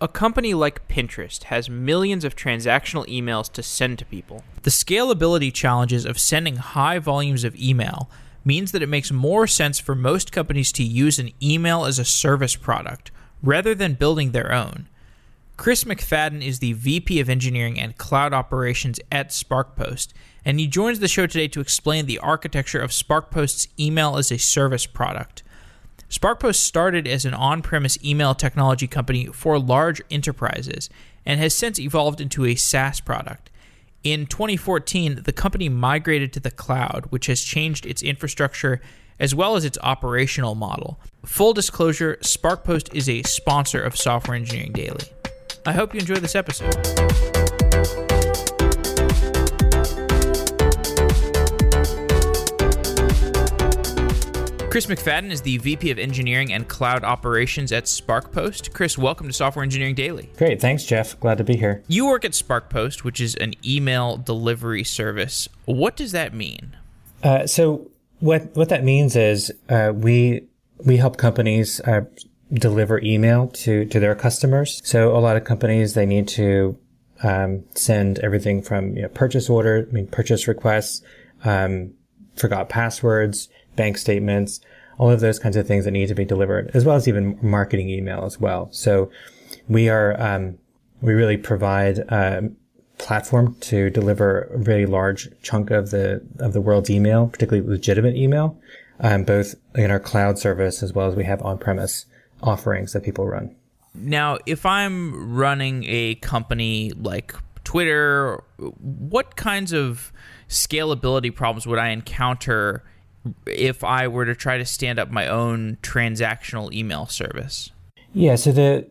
A company like Pinterest has millions of transactional emails to send to people. The scalability challenges of sending high volumes of email means that it makes more sense for most companies to use an email as a service product rather than building their own. Chris McFadden is the VP of Engineering and Cloud Operations at SparkPost, and he joins the show today to explain the architecture of SparkPost's email as a service product. SparkPost started as an on premise email technology company for large enterprises and has since evolved into a SaaS product. In 2014, the company migrated to the cloud, which has changed its infrastructure as well as its operational model. Full disclosure SparkPost is a sponsor of Software Engineering Daily. I hope you enjoy this episode. Chris McFadden is the VP of Engineering and Cloud Operations at SparkPost. Chris, welcome to Software Engineering Daily. Great. Thanks, Jeff. Glad to be here. You work at SparkPost, which is an email delivery service. What does that mean? Uh, so, what what that means is uh, we we help companies uh, deliver email to to their customers. So, a lot of companies they need to um, send everything from you know, purchase order, I mean purchase requests, um, forgot passwords bank statements, all of those kinds of things that need to be delivered, as well as even marketing email as well. So we are, um, we really provide a platform to deliver a really large chunk of the, of the world's email, particularly legitimate email, um, both in our cloud service as well as we have on-premise offerings that people run. Now, if I'm running a company like Twitter, what kinds of scalability problems would I encounter if I were to try to stand up my own transactional email service? Yeah, so the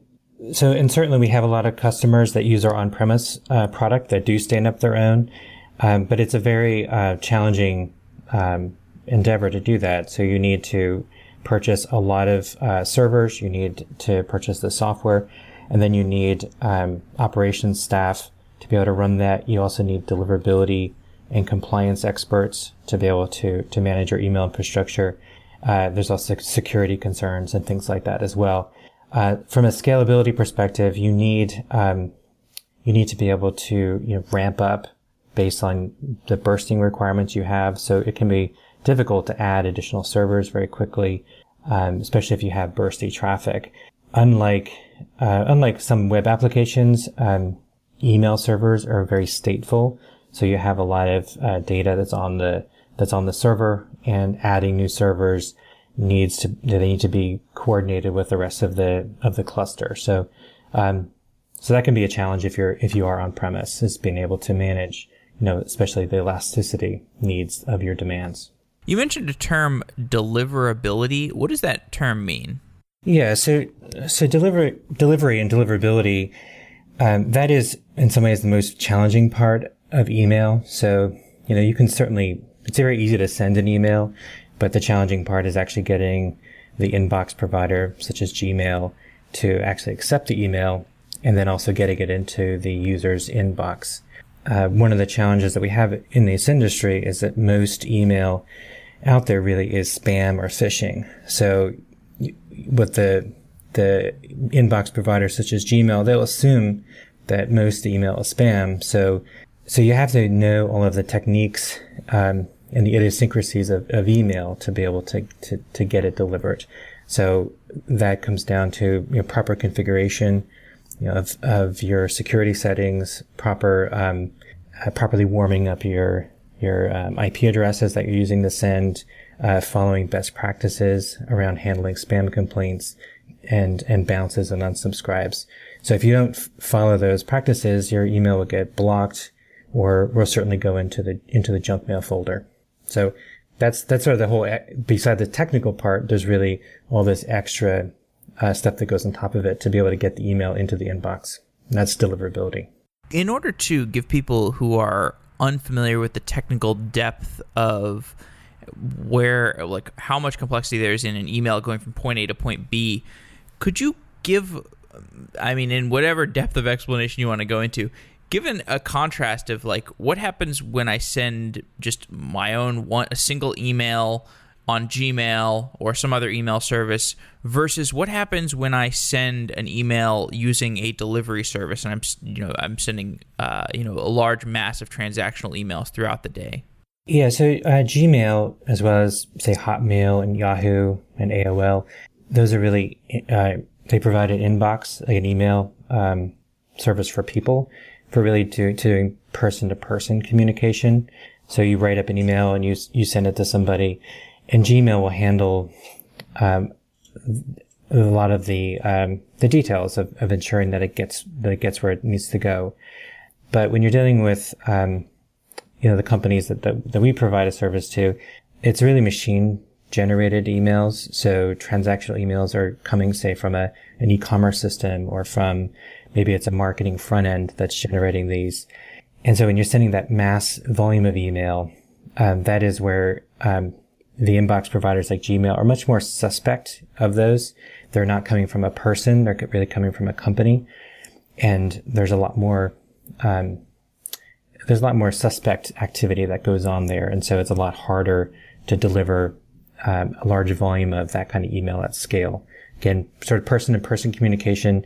so and certainly we have a lot of customers that use our on-premise uh, product that do stand up their own, um, but it's a very uh, challenging um, endeavor to do that. So you need to purchase a lot of uh, servers, you need to purchase the software, and then you need um, operations staff to be able to run that. You also need deliverability and compliance experts to be able to to manage your email infrastructure. Uh, there's also security concerns and things like that as well. Uh, from a scalability perspective, you need um, you need to be able to you know ramp up based on the bursting requirements you have. So it can be difficult to add additional servers very quickly, um, especially if you have bursty traffic. Unlike uh, unlike some web applications, um, email servers are very stateful. So you have a lot of uh, data that's on the that's on the server, and adding new servers needs to they need to be coordinated with the rest of the of the cluster. So um, so that can be a challenge if you're if you are on premise is being able to manage you know especially the elasticity needs of your demands. You mentioned a term deliverability. What does that term mean? Yeah, so so deliver delivery and deliverability um, that is in some ways the most challenging part of email. So, you know, you can certainly, it's very easy to send an email, but the challenging part is actually getting the inbox provider, such as Gmail, to actually accept the email and then also getting it into the user's inbox. Uh, one of the challenges that we have in this industry is that most email out there really is spam or phishing. So with the the inbox providers such as Gmail, they'll assume that most email is spam. So so you have to know all of the techniques um, and the idiosyncrasies of, of email to be able to, to, to get it delivered. So that comes down to you know, proper configuration you know, of, of your security settings, proper um, uh, properly warming up your your um, IP addresses that you're using to send, uh, following best practices around handling spam complaints and and bounces and unsubscribes. So if you don't f- follow those practices, your email will get blocked or will certainly go into the into the junk mail folder. So that's that's sort of the whole. Beside the technical part, there's really all this extra uh, stuff that goes on top of it to be able to get the email into the inbox. And that's deliverability. In order to give people who are unfamiliar with the technical depth of where, like, how much complexity there is in an email going from point A to point B, could you give, I mean, in whatever depth of explanation you want to go into, given a contrast of like what happens when I send just my own one a single email on Gmail or some other email service versus what happens when I send an email using a delivery service and I'm you know I'm sending uh, you know a large mass of transactional emails throughout the day. Yeah, so uh, Gmail as well as say Hotmail and Yahoo and AOL, those are really uh, they provide an inbox, like an email um, service for people for really to doing person to person communication. So you write up an email and you you send it to somebody, and Gmail will handle um, a lot of the um, the details of, of ensuring that it gets that it gets where it needs to go. But when you're dealing with um, you know the companies that, that that we provide a service to, it's really machine generated emails. So transactional emails are coming, say, from a an e-commerce system or from maybe it's a marketing front end that's generating these. And so when you're sending that mass volume of email, um, that is where um, the inbox providers like Gmail are much more suspect of those. They're not coming from a person; they're really coming from a company, and there's a lot more. Um, there's a lot more suspect activity that goes on there, and so it's a lot harder to deliver um, a large volume of that kind of email at scale. Again, sort of person-to-person communication.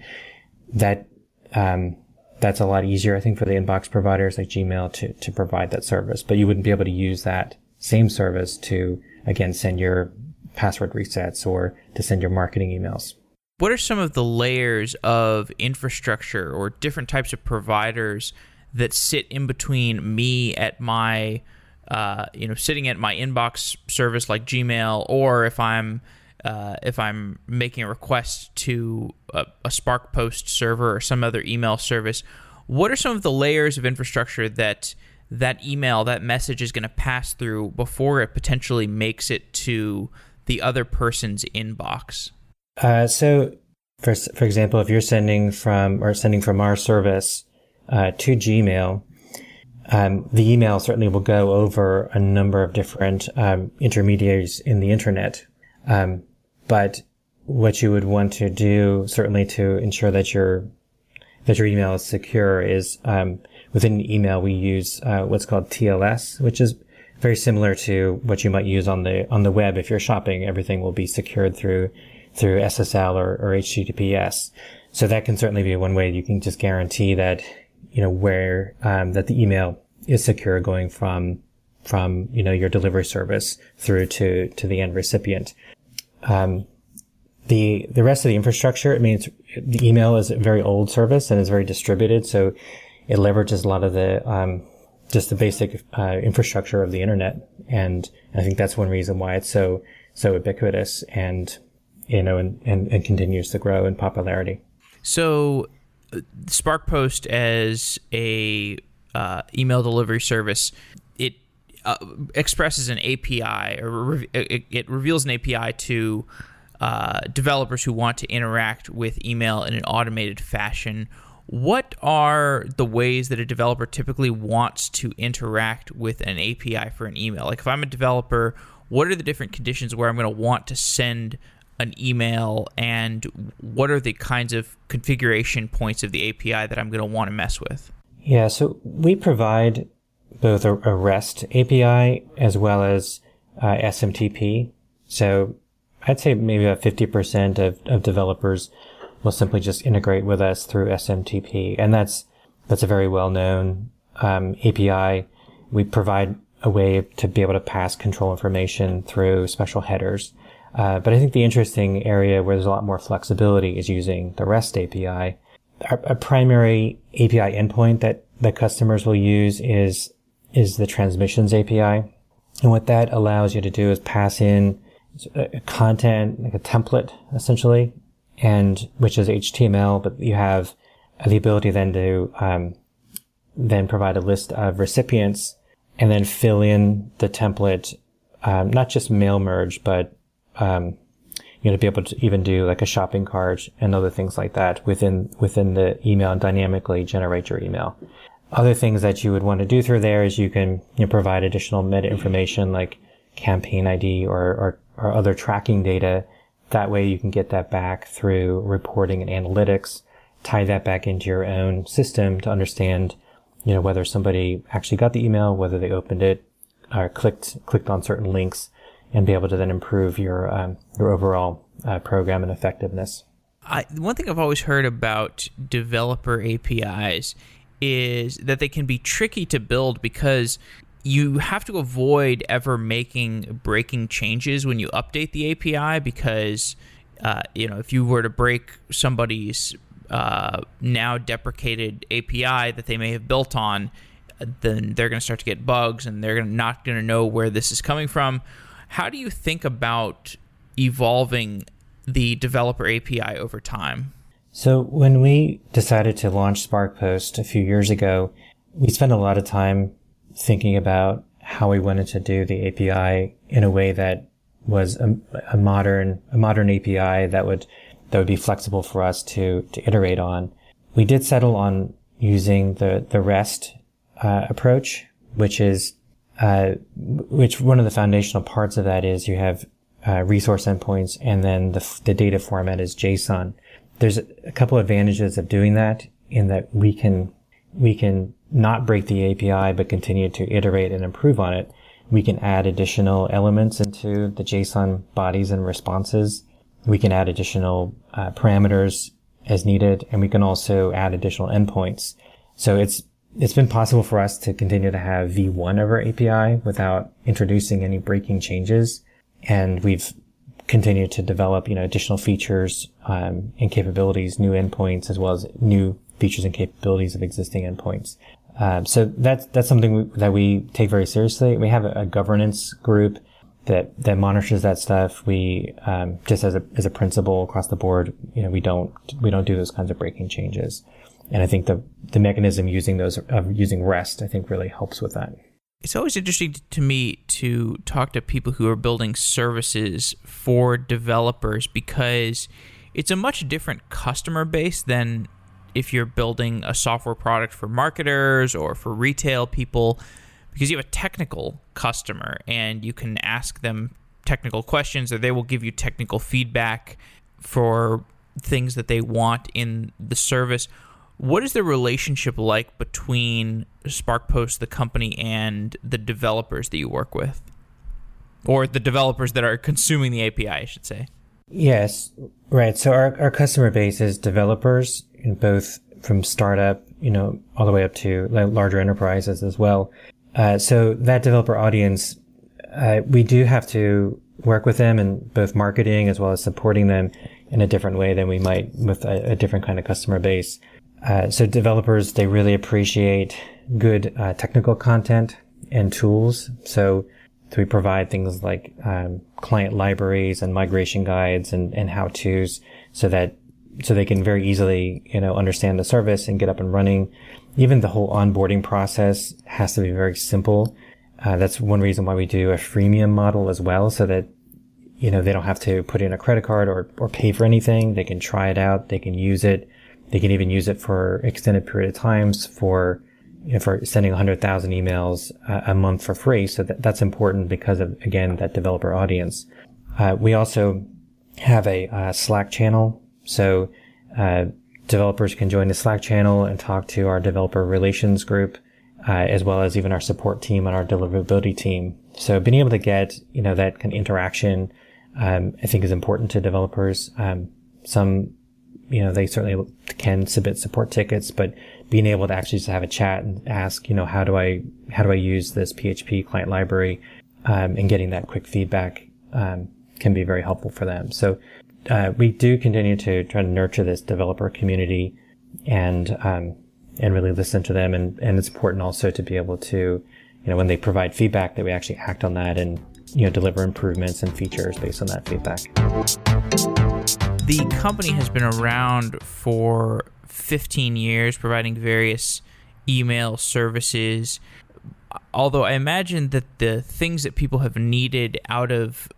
That um, that's a lot easier, I think, for the inbox providers like Gmail to to provide that service. But you wouldn't be able to use that same service to again, send your password resets or to send your marketing emails. What are some of the layers of infrastructure or different types of providers that sit in between me at my, uh, you know, sitting at my inbox service like Gmail, or if I'm uh, if I'm making a request to a, a SparkPost server or some other email service, what are some of the layers of infrastructure that that email, that message is going to pass through before it potentially makes it to the other person's inbox? Uh, so, for for example, if you're sending from or sending from our service uh, to Gmail, um, the email certainly will go over a number of different um, intermediaries in the internet. Um, but what you would want to do, certainly to ensure that your that your email is secure, is um, within email, we use uh, what's called TLS, which is very similar to what you might use on the on the web. If you're shopping, everything will be secured through through SSL or, or HTTPS. So that can certainly be one way you can just guarantee that you know where um, that the email is secure going from from you know your delivery service through to to the end recipient. Um, the the rest of the infrastructure, I mean, the email is a very old service and is very distributed, so it leverages a lot of the um, just the basic uh, infrastructure of the internet, and I think that's one reason why it's so so ubiquitous and you know and, and, and continues to grow in popularity. So, uh, SparkPost as a uh, email delivery service, uh, expresses an API or re- it, it, reveals an API to uh, developers who want to interact with email in an automated fashion what are the ways that a developer typically wants to interact with an API for an email? Like if I'm a developer, what are the different conditions where I'm going to want to send an email and what are the kinds of configuration points of the API that I'm going to want to mess with? Yeah, so we provide both a, REST API as well as uh, SMTP. So I'd say maybe about 50% of, of developers will simply just integrate with us through SMTP. And that's, that's a very well known um, API. We provide a way to be able to pass control information through special headers. Uh, but I think the interesting area where there's a lot more flexibility is using the REST API. a primary API endpoint that, that customers will use is, is the transmissions API. And what that allows you to do is pass in content, like a template, essentially, and which is HTML, but you have the ability then to um, then provide a list of recipients and then fill in the template, um, not just mail merge, but um, you know, to be able to even do like a shopping cart and other things like that within within the email and dynamically generate your email. Other things that you would want to do through there is you can you know, provide additional meta information like campaign ID or, or, or other tracking data that way you can get that back through reporting and analytics, tie that back into your own system to understand, you know, whether somebody actually got the email, whether they opened it or clicked, clicked on certain links and be able to then improve your um, your overall uh, program and effectiveness. I, one thing I've always heard about developer APIs is that they can be tricky to build because you have to avoid ever making breaking changes when you update the API because uh, you know if you were to break somebody's uh, now deprecated API that they may have built on, then they're going to start to get bugs and they're not going to know where this is coming from. How do you think about evolving the developer API over time? So when we decided to launch SparkPost a few years ago, we spent a lot of time thinking about how we wanted to do the API in a way that was a, a modern a modern API that would that would be flexible for us to to iterate on. We did settle on using the the REST uh, approach, which is uh, which one of the foundational parts of that is you have uh, resource endpoints and then the, the data format is JSON. There's a couple advantages of doing that in that we can we can not break the API but continue to iterate and improve on it. We can add additional elements into the JSON bodies and responses. We can add additional uh, parameters as needed, and we can also add additional endpoints. So it's it's been possible for us to continue to have V1 of our API without introducing any breaking changes, and we've continued to develop you know additional features um, and capabilities, new endpoints, as well as new features and capabilities of existing endpoints. Um, so that's that's something we, that we take very seriously. We have a, a, governance group that that monitors that stuff. We um, just as a as a principle across the board, you know, we don't we don't do those kinds of breaking changes. And I think the the mechanism using those of using REST, I think, really helps with that. It's always interesting to me to talk to people who are building services for developers because it's a much different customer base than if you're building a software product for marketers or for retail people because you have a technical customer and you can ask them technical questions or they will give you technical feedback for things that they want in the service. What is the relationship like between SparkPost, the company, and the developers that you work with? Or the developers that are consuming the API, I should say. Yes, right. So our, our customer base is developers in both from startup, you know, all the way up to larger enterprises as well. Uh, so that developer audience, uh, we do have to work with them in both marketing as well as supporting them in a different way than we might with a, a different kind of customer base. Uh, so developers, they really appreciate good uh, technical content and tools. So, we provide things like um, client libraries and migration guides and, and how-tos so that so they can very easily, you know, understand the service and get up and running. Even the whole onboarding process has to be very simple. Uh, that's one reason why we do a freemium model as well, so that you know they don't have to put in a credit card or or pay for anything. They can try it out. They can use it. They can even use it for extended period of times for you know, for sending 100,000 emails uh, a month for free. So that, that's important because of again that developer audience. Uh, we also have a uh, Slack channel so uh, developers can join the Slack channel and talk to our developer relations group, uh, as well as even our support team and our deliverability team. So being able to get you know that kind of interaction, um, I think is important to developers. Um, some you know they certainly can submit support tickets, but being able to actually just have a chat and ask you know how do I how do I use this PHP client library, um, and getting that quick feedback um, can be very helpful for them. So uh, we do continue to try to nurture this developer community and um, and really listen to them. And, and it's important also to be able to, you know, when they provide feedback, that we actually act on that and you know deliver improvements and features based on that feedback. The company has been around for 15 years, providing various email services. Although I imagine that the things that people have needed out of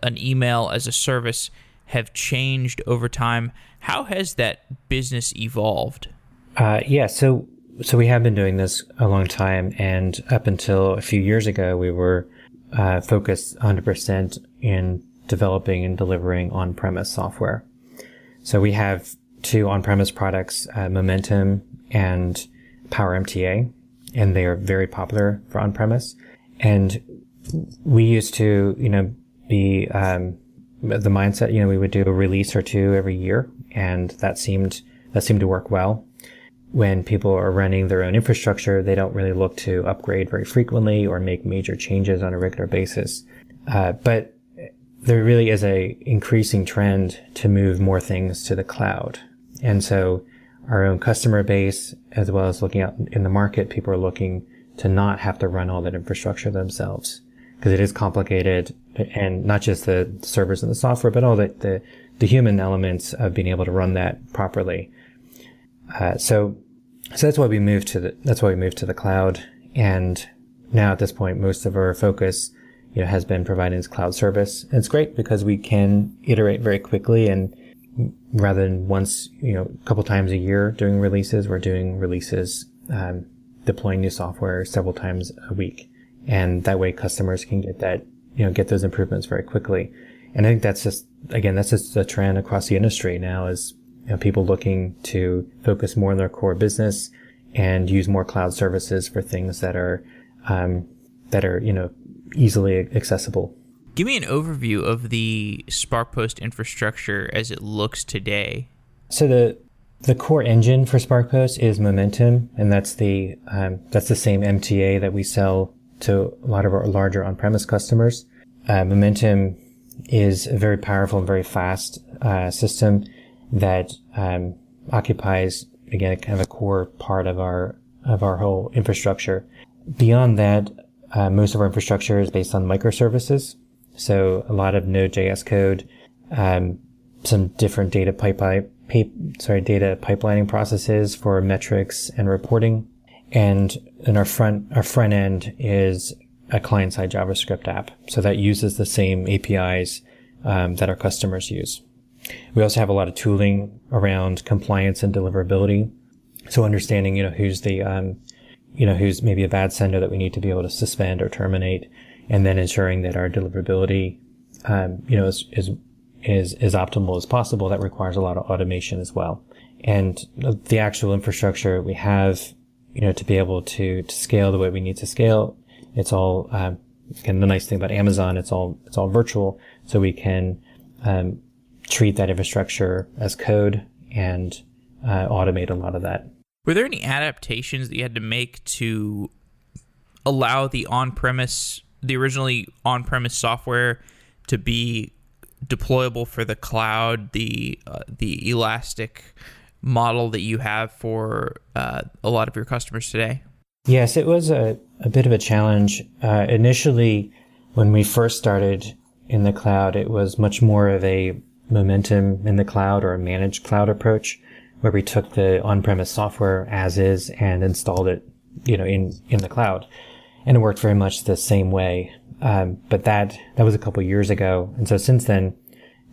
an email as a service have changed over time. How has that business evolved? Uh, yeah, so so we have been doing this a long time, and up until a few years ago, we were uh, focused 100% in developing and delivering on-premise software. So we have two on-premise products, uh, Momentum and PowerMTA, and they are very popular for on-premise. And we used to, you know, be um, the mindset. You know, we would do a release or two every year, and that seemed that seemed to work well. When people are running their own infrastructure, they don't really look to upgrade very frequently or make major changes on a regular basis. Uh, but there really is a increasing trend to move more things to the cloud. And so our own customer base, as well as looking out in the market, people are looking to not have to run all that infrastructure themselves because it is complicated and not just the servers and the software, but all the, the, the human elements of being able to run that properly. Uh, so, so that's why we moved to the, that's why we moved to the cloud. And now at this point, most of our focus, you know, has been providing this cloud service. And it's great because we can iterate very quickly and rather than once, you know, a couple times a year doing releases, we're doing releases, um, deploying new software several times a week. And that way customers can get that, you know, get those improvements very quickly. And I think that's just, again, that's just a trend across the industry now is you know, people looking to focus more on their core business and use more cloud services for things that are, um, that are, you know, easily accessible. Give me an overview of the SparkPost infrastructure as it looks today. So the the core engine for SparkPost is Momentum, and that's the um, that's the same MTA that we sell to a lot of our larger on-premise customers. Uh, Momentum is a very powerful and very fast uh, system that um, occupies again kind of a core part of our of our whole infrastructure. Beyond that, uh, most of our infrastructure is based on microservices. So a lot of Node.js code, um, some different data pipeline, sorry, data pipelining processes for metrics and reporting. And then our front, our front end is a client side JavaScript app. So that uses the same APIs, um, that our customers use. We also have a lot of tooling around compliance and deliverability. So understanding, you know, who's the, um, you know, who's maybe a bad sender that we need to be able to suspend or terminate, and then ensuring that our deliverability, um, you know, is, is is as optimal as possible. That requires a lot of automation as well, and the actual infrastructure we have, you know, to be able to to scale the way we need to scale. It's all um, the nice thing about Amazon. It's all it's all virtual, so we can um, treat that infrastructure as code and uh, automate a lot of that. Were there any adaptations that you had to make to allow the on-premise, the originally on-premise software to be deployable for the cloud, the uh, the elastic model that you have for uh, a lot of your customers today? Yes, it was a, a bit of a challenge. Uh, initially, when we first started in the cloud, it was much more of a momentum in the cloud or a managed cloud approach where we took the on-premise software as is and installed it, you know, in, in the cloud. And it worked very much the same way. Um, but that, that was a couple years ago. And so since then,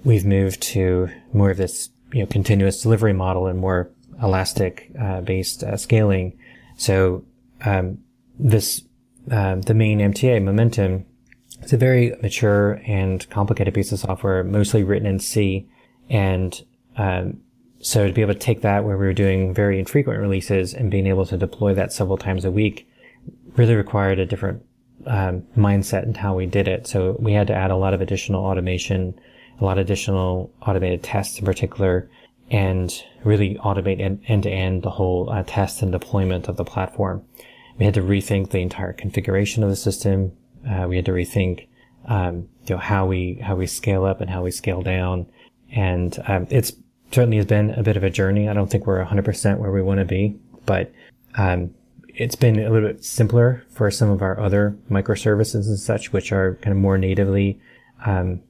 we've moved to more of this, you know, continuous delivery model and more elastic, uh, based, uh, scaling. So, um, this, um, the main MTA momentum, it's a very mature and complicated piece of software, mostly written in C. And, um, so to be able to take that where we were doing very infrequent releases and being able to deploy that several times a week really required a different um, mindset and how we did it. So we had to add a lot of additional automation, a lot of additional automated tests in particular, and really automate end to end the whole uh, test and deployment of the platform. We had to rethink the entire configuration of the system. Uh, we had to rethink, um, you know, how we how we scale up and how we scale down, and um, it's certainly has been a bit of a journey. I don't think we're 100% where we want to be, but um, it's been a little bit simpler for some of our other microservices and such, which are kind of more natively um,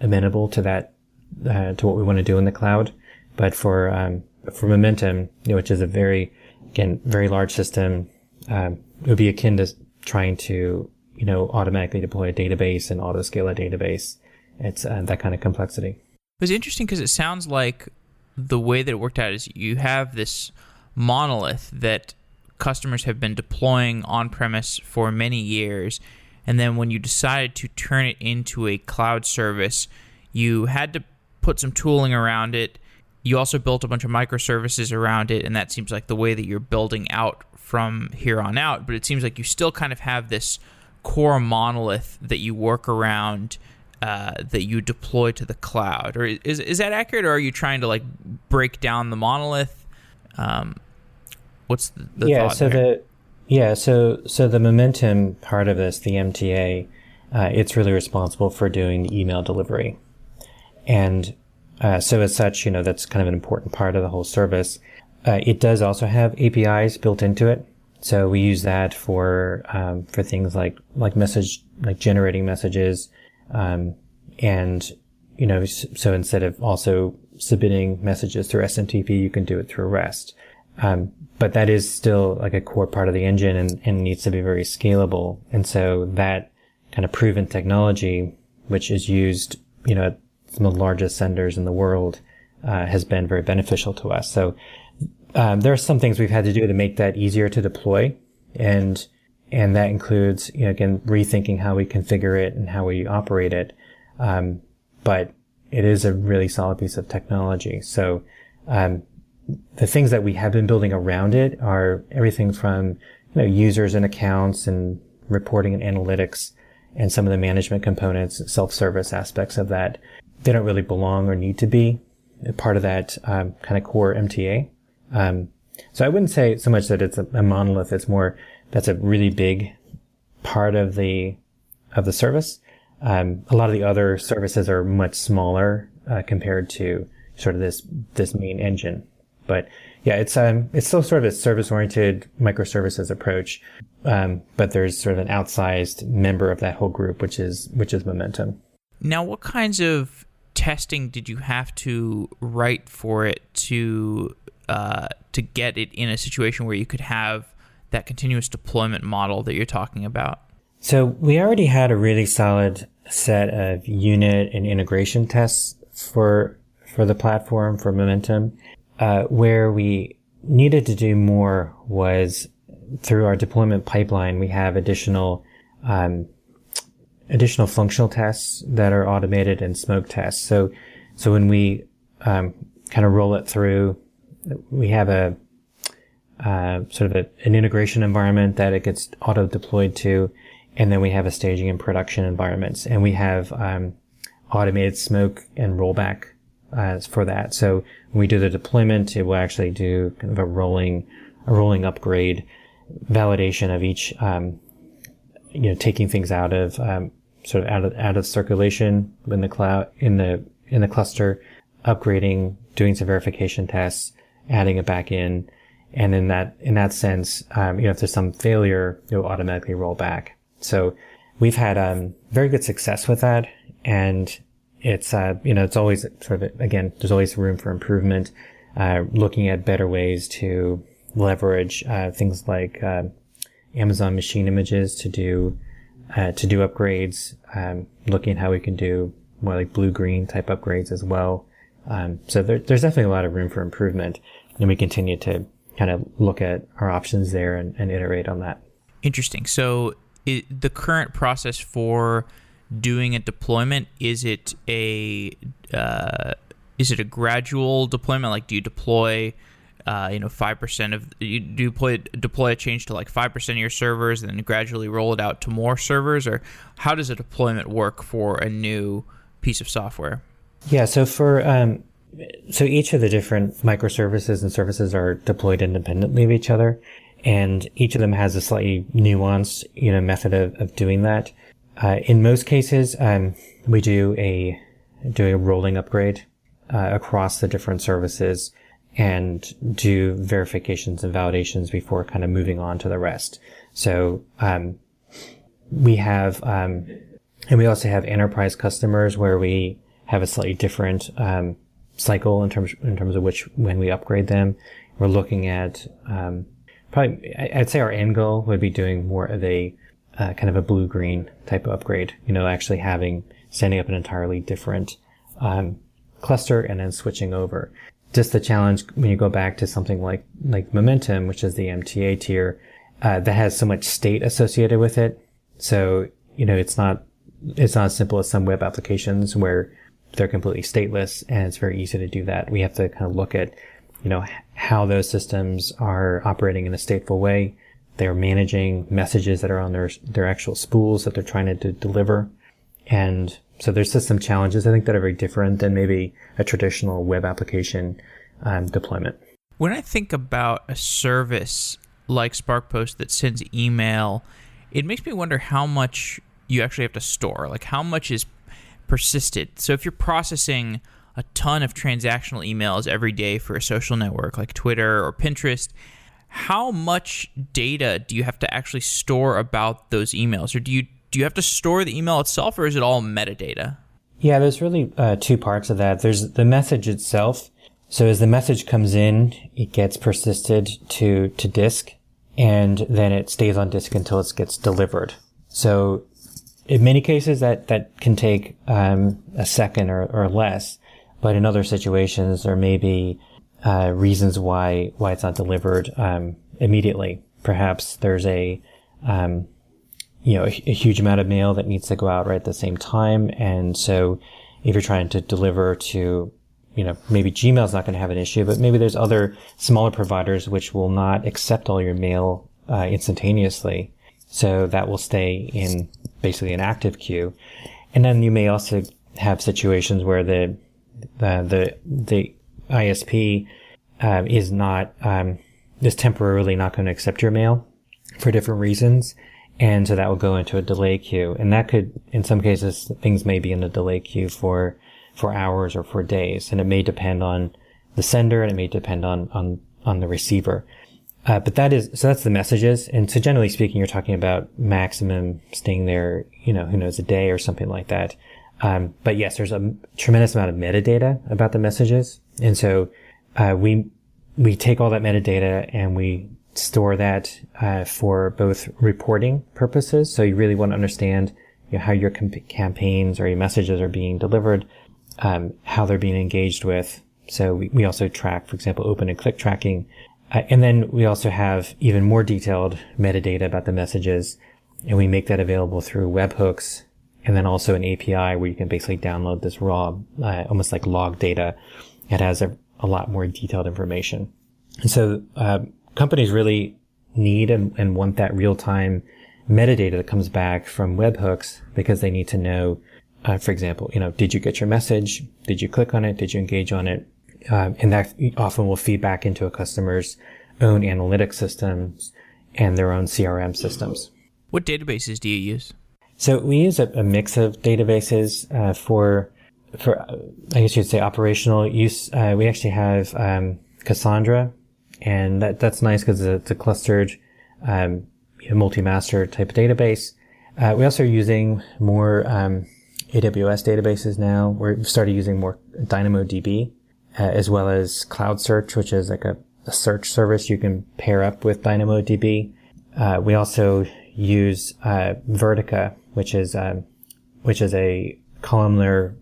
amenable to that, uh, to what we want to do in the cloud. But for um, for Momentum, you know, which is a very again very large system, um, it would be akin to trying to you know automatically deploy a database and auto scale a database. It's uh, that kind of complexity. It was interesting because it sounds like the way that it worked out is you have this monolith that customers have been deploying on premise for many years. And then when you decided to turn it into a cloud service, you had to put some tooling around it. You also built a bunch of microservices around it, and that seems like the way that you're building out from here on out. But it seems like you still kind of have this core monolith that you work around uh, that you deploy to the cloud, or is is that accurate, or are you trying to like break down the monolith? Um, what's the, the yeah? so there? the yeah, so so the momentum part of this, the MTA, uh, it's really responsible for doing the email delivery, and uh, so as such, you know that's kind of an important part of the whole service. Uh, it does also have APIs built into it, so we use that for um, for things like like message like generating messages, um, and you know, so instead of also submitting messages through SMTP, you can do it through REST. Um, but that is still like a core part of the engine and, and needs to be very scalable. And so that kind of proven technology, which is used, you know, at some of the largest senders in the world, uh, has been very beneficial to us. So, um, there are some things we've had to do to make that easier to deploy. And and that includes, you know, again, rethinking how we configure it and how we operate it. Um, but it is a really solid piece of technology. So, um, the things that we have been building around it are everything from, you know, users and accounts and reporting and analytics and some of the management components, self-service aspects of that. They don't really belong or need to be part of that um, kind of core MTA. Um, so I wouldn't say so much that it's a, a monolith. It's more that's a really big part of the of the service. Um, a lot of the other services are much smaller uh, compared to sort of this this main engine. But yeah, it's um it's still sort of a service oriented microservices approach, um, but there's sort of an outsized member of that whole group, which is which is Momentum. Now, what kinds of testing did you have to write for it to uh, to get it in a situation where you could have that continuous deployment model that you're talking about? So we already had a really solid set of unit and integration tests for for the platform for Momentum. Uh, where we needed to do more was through our deployment pipeline. We have additional um, additional functional tests that are automated and smoke tests. So so when we um, kind of roll it through, we have a uh, sort of a, an integration environment that it gets auto deployed to, and then we have a staging and production environments, and we have um, automated smoke and rollback uh, for that. So when we do the deployment, it will actually do kind of a rolling a rolling upgrade validation of each, um, you know, taking things out of um, sort of out of out of circulation in the cloud in the in the cluster, upgrading, doing some verification tests, adding it back in, and in that, in that sense, um, you know, if there's some failure, it will automatically roll back. So we've had, um, very good success with that. And it's, uh, you know, it's always sort of, again, there's always room for improvement, uh, looking at better ways to leverage, uh, things like, uh, Amazon machine images to do, uh, to do upgrades, um, looking at how we can do more like blue green type upgrades as well. Um, so there, there's definitely a lot of room for improvement and we continue to kind of look at our options there and, and iterate on that. Interesting. So it, the current process for doing a deployment is it a uh, is it a gradual deployment? Like, do you deploy, uh, you know, five percent of you deploy deploy a change to like five percent of your servers, and then gradually roll it out to more servers, or how does a deployment work for a new piece of software? Yeah. So for um, so each of the different microservices and services are deployed independently of each other, and each of them has a slightly nuanced, you know, method of, of doing that. Uh, in most cases, um, we do a do a rolling upgrade uh, across the different services and do verifications and validations before kind of moving on to the rest. So um, we have, um, and we also have enterprise customers where we have a slightly different um, cycle in terms in terms of which when we upgrade them, we're looking at um, probably I'd say our end goal would be doing more of a uh, kind of a blue green type of upgrade. You know, actually having standing up an entirely different um, cluster and then switching over. Just the challenge when you go back to something like like Momentum, which is the MTA tier, uh, that has so much state associated with it. So you know, it's not it's not as simple as some web applications where they're completely stateless and it's very easy to do that. We have to kind of look at, you know, how those systems are operating in a stateful way. They're managing messages that are on their, their actual spools that they're trying to d- deliver. And so there's some challenges I think that are very different than maybe a traditional web application um, deployment. When I think about a service like SparkPost that sends email, it makes me wonder how much you actually have to store. Like how much is persisted. So if you're processing a ton of transactional emails every day for a social network like Twitter or Pinterest, how much data do you have to actually store about those emails, or do you do you have to store the email itself, or is it all metadata? Yeah, there's really uh, two parts of that. There's the message itself. So as the message comes in, it gets persisted to to disk, and then it stays on disk until it gets delivered. So in many cases, that that can take um, a second or, or less. But in other situations, there may be uh, reasons why why it's not delivered um, immediately. Perhaps there's a um, you know a, a, huge amount of mail that needs to go out right at the same time, and so if you're trying to deliver to you know maybe Gmail's not going to have an issue, but maybe there's other smaller providers which will not accept all your mail uh, instantaneously, so that will stay in basically an active queue, and then you may also have situations where the the the, the ISP um, is not um, is temporarily not going to accept your mail for different reasons, and so that will go into a delay queue, and that could, in some cases, things may be in a delay queue for for hours or for days, and it may depend on the sender and it may depend on on on the receiver. Uh, but that is so that's the messages, and so generally speaking, you're talking about maximum staying there, you know, who knows, a day or something like that. Um, but yes, there's a tremendous amount of metadata about the messages. And so, uh, we, we take all that metadata and we store that, uh, for both reporting purposes. So you really want to understand you know, how your comp- campaigns or your messages are being delivered, um, how they're being engaged with. So we, we also track, for example, open and click tracking. Uh, and then we also have even more detailed metadata about the messages and we make that available through webhooks and then also an API where you can basically download this raw, uh, almost like log data. It has a, a lot more detailed information. And so, uh, companies really need and, and want that real time metadata that comes back from webhooks because they need to know, uh, for example, you know, did you get your message? Did you click on it? Did you engage on it? Um, and that often will feed back into a customer's own analytic systems and their own CRM systems. What databases do you use? So we use a, a mix of databases uh, for for I guess you'd say operational use. Uh, we actually have um, Cassandra, and that that's nice because it's a clustered um, multi-master type of database. Uh, we also are using more um, AWS databases now. We've started using more DynamoDB uh, as well as Cloud Search, which is like a, a search service you can pair up with DynamoDB. Uh, we also use uh, Vertica, which is um, which is a columnar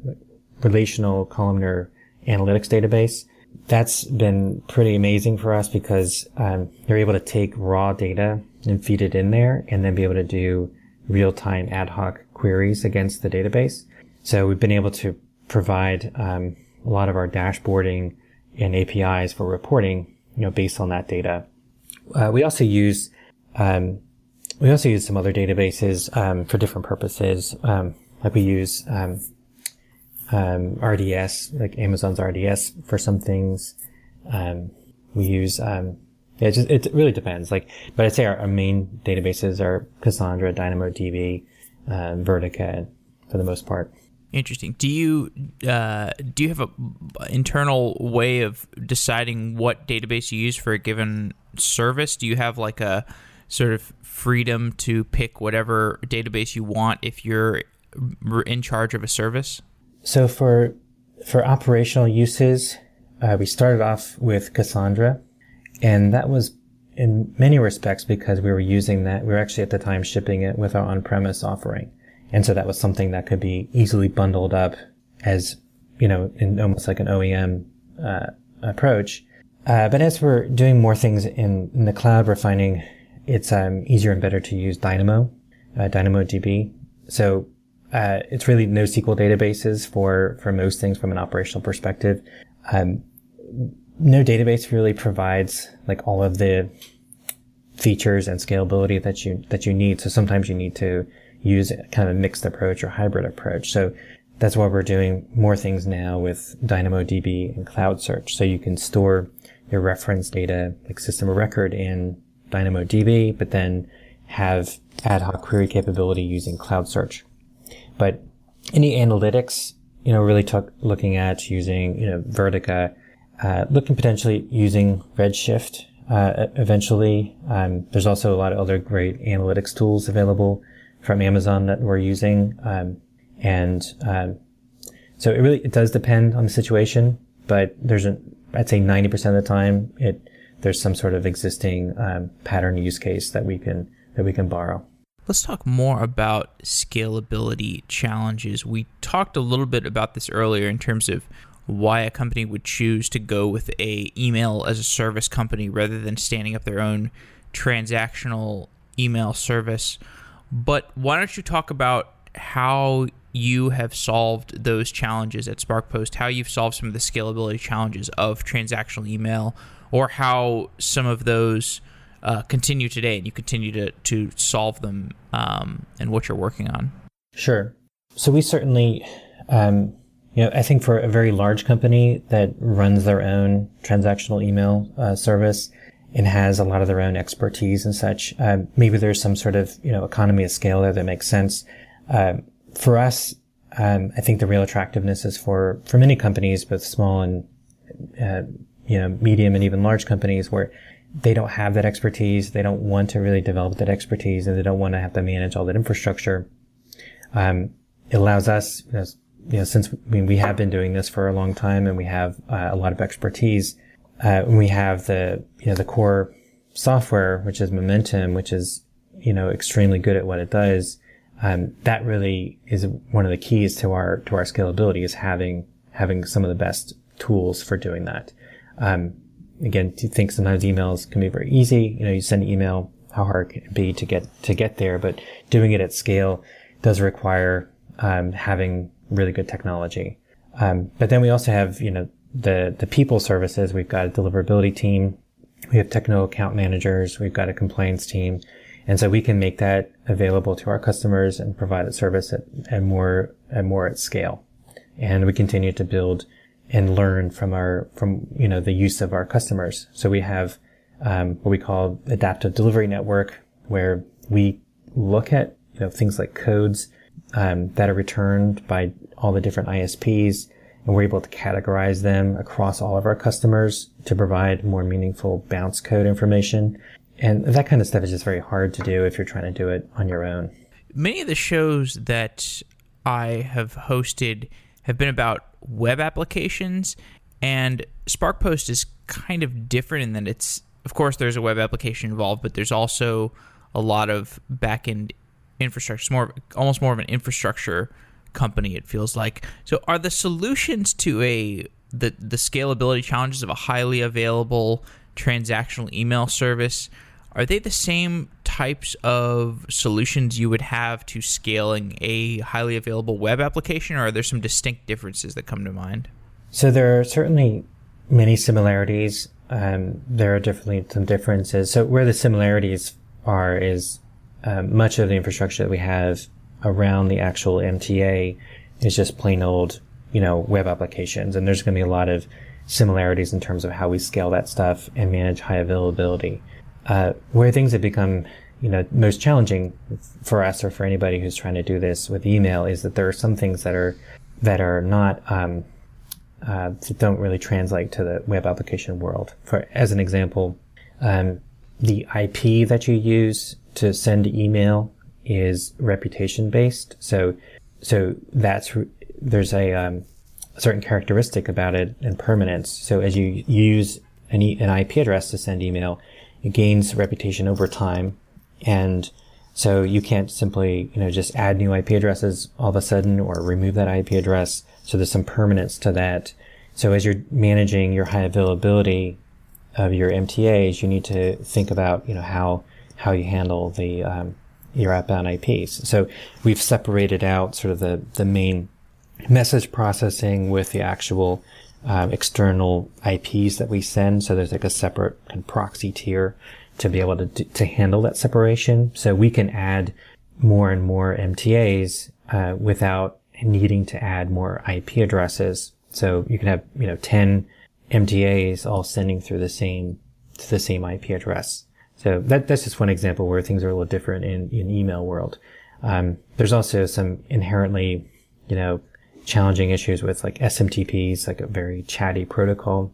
relational columnar analytics database. That's been pretty amazing for us because um, you're able to take raw data and feed it in there, and then be able to do real time ad hoc queries against the database. So we've been able to provide um, a lot of our dashboarding and APIs for reporting, you know, based on that data. Uh, we also use um, we also use some other databases um, for different purposes. Um, like we use um, um RDS, like Amazon's RDS for some things. Um, we use yeah, it, just, it really depends. Like, but I'd say our, our main databases are Cassandra, DynamoDB, uh, Vertica, for the most part. Interesting. Do you uh, do you have a internal way of deciding what database you use for a given service? Do you have like a sort of freedom to pick whatever database you want if you're in charge of a service? So for for operational uses, uh, we started off with Cassandra, and that was in many respects because we were using that. We were actually at the time shipping it with our on-premise offering, and so that was something that could be easily bundled up as you know, in almost like an OEM uh, approach. Uh, but as we're doing more things in, in the cloud, we're finding it's um, easier and better to use Dynamo, uh, DynamoDB. So uh, it's really NoSQL databases for for most things from an operational perspective. Um, no database really provides like all of the features and scalability that you that you need. So sometimes you need to use kind of a mixed approach or hybrid approach. So that's why we're doing more things now with DynamoDB and Cloud Search. So you can store your reference data, like system of record in DynamoDB, but then have ad hoc query capability using Cloud Search. But any analytics, you know, really talk, looking at using, you know, Vertica, uh, looking potentially using Redshift, uh, eventually. Um, there's also a lot of other great analytics tools available from Amazon that we're using. Um, and, um, so it really, it does depend on the situation, but there's an, I'd say 90% of the time it, there's some sort of existing, um, pattern use case that we can, that we can borrow. Let's talk more about scalability challenges. We talked a little bit about this earlier in terms of why a company would choose to go with a email as a service company rather than standing up their own transactional email service. But why don't you talk about how you have solved those challenges at SparkPost, how you've solved some of the scalability challenges of transactional email, or how some of those uh, continue today and you continue to, to solve them um, and what you're working on? Sure. So we certainly, um, you know, I think for a very large company that runs their own transactional email uh, service and has a lot of their own expertise and such, uh, maybe there's some sort of, you know, economy of scale there that makes sense. Um, for us, um, I think the real attractiveness is for, for many companies, both small and, uh, you know, medium and even large companies where they don't have that expertise. They don't want to really develop that expertise and they don't want to have to manage all that infrastructure. Um, it allows us, you know, since mean, we have been doing this for a long time and we have uh, a lot of expertise, uh, we have the, you know, the core software, which is Momentum, which is, you know, extremely good at what it does. Um, that really is one of the keys to our, to our scalability is having, having some of the best tools for doing that. Um, again, you think sometimes emails can be very easy. You know, you send an email, how hard can it be to get to get there? But doing it at scale does require um, having really good technology. Um, but then we also have, you know, the the people services. We've got a deliverability team. We have techno account managers. We've got a compliance team. And so we can make that available to our customers and provide a service at, at more, at more at scale. And we continue to build and learn from our from you know the use of our customers. So we have um, what we call adaptive delivery network, where we look at you know things like codes um, that are returned by all the different ISPs, and we're able to categorize them across all of our customers to provide more meaningful bounce code information. And that kind of stuff is just very hard to do if you're trying to do it on your own. Many of the shows that I have hosted have been about web applications, and SparkPost is kind of different in that it's, of course, there's a web application involved, but there's also a lot of backend infrastructure. It's more, almost more of an infrastructure company. It feels like. So, are the solutions to a the the scalability challenges of a highly available transactional email service? Are they the same types of solutions you would have to scaling a highly available web application, or are there some distinct differences that come to mind? So there are certainly many similarities. Um, there are definitely some differences. So where the similarities are is um, much of the infrastructure that we have around the actual MTA is just plain old, you know, web applications, and there's going to be a lot of similarities in terms of how we scale that stuff and manage high availability. Uh, where things have become you know, most challenging for us or for anybody who's trying to do this with email is that there are some things that are that are not um, uh, that don't really translate to the web application world. For as an example, um, the IP that you use to send email is reputation based. So so that's there's a, um, certain characteristic about it and permanence. So as you use an, e- an IP address to send email, it gains reputation over time and so you can't simply, you know, just add new IP addresses all of a sudden or remove that IP address. So there's some permanence to that. So as you're managing your high availability of your MTAs, you need to think about, you know, how, how you handle the, um, your outbound IPs. So we've separated out sort of the, the main message processing with the actual um, external IPs that we send. So there's like a separate kind of proxy tier to be able to to handle that separation. So we can add more and more MTAs uh, without needing to add more IP addresses. So you can have you know 10 MTAs all sending through the same to the same IP address. So that, that's just one example where things are a little different in, in email world. Um, there's also some inherently, you know, challenging issues with like SMTPs, like a very chatty protocol.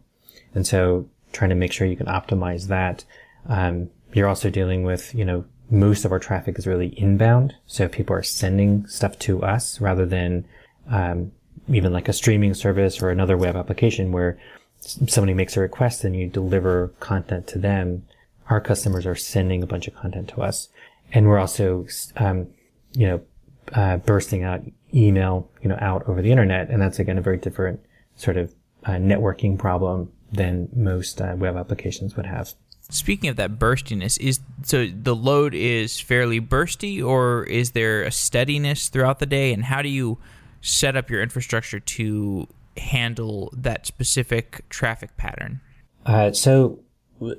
And so trying to make sure you can optimize that. Um, you're also dealing with, you know, most of our traffic is really inbound. So people are sending stuff to us rather than, um, even like a streaming service or another web application where somebody makes a request and you deliver content to them. Our customers are sending a bunch of content to us. And we're also, um, you know, uh, bursting out email, you know, out over the internet. And that's again a very different sort of uh, networking problem than most uh, web applications would have. Speaking of that burstiness, is so the load is fairly bursty, or is there a steadiness throughout the day? And how do you set up your infrastructure to handle that specific traffic pattern? Uh, so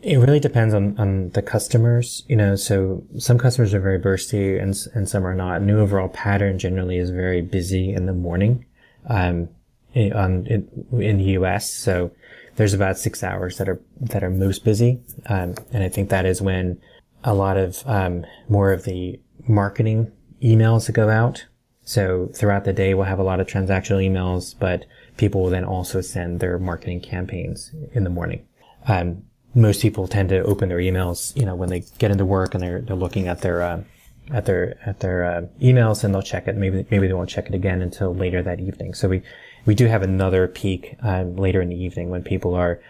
it really depends on, on the customers, you know, so some customers are very bursty and, and some are not. New overall pattern generally is very busy in the morning, um, in, on, in, in the US. So there's about six hours that are, that are most busy. Um, and I think that is when a lot of, um, more of the marketing emails that go out. So throughout the day, we'll have a lot of transactional emails, but people will then also send their marketing campaigns in the morning. Um, most people tend to open their emails, you know, when they get into work and they're, they're looking at their, uh, at their, at their, uh, emails and they'll check it. Maybe, maybe they won't check it again until later that evening. So we, we do have another peak, um, later in the evening when people are,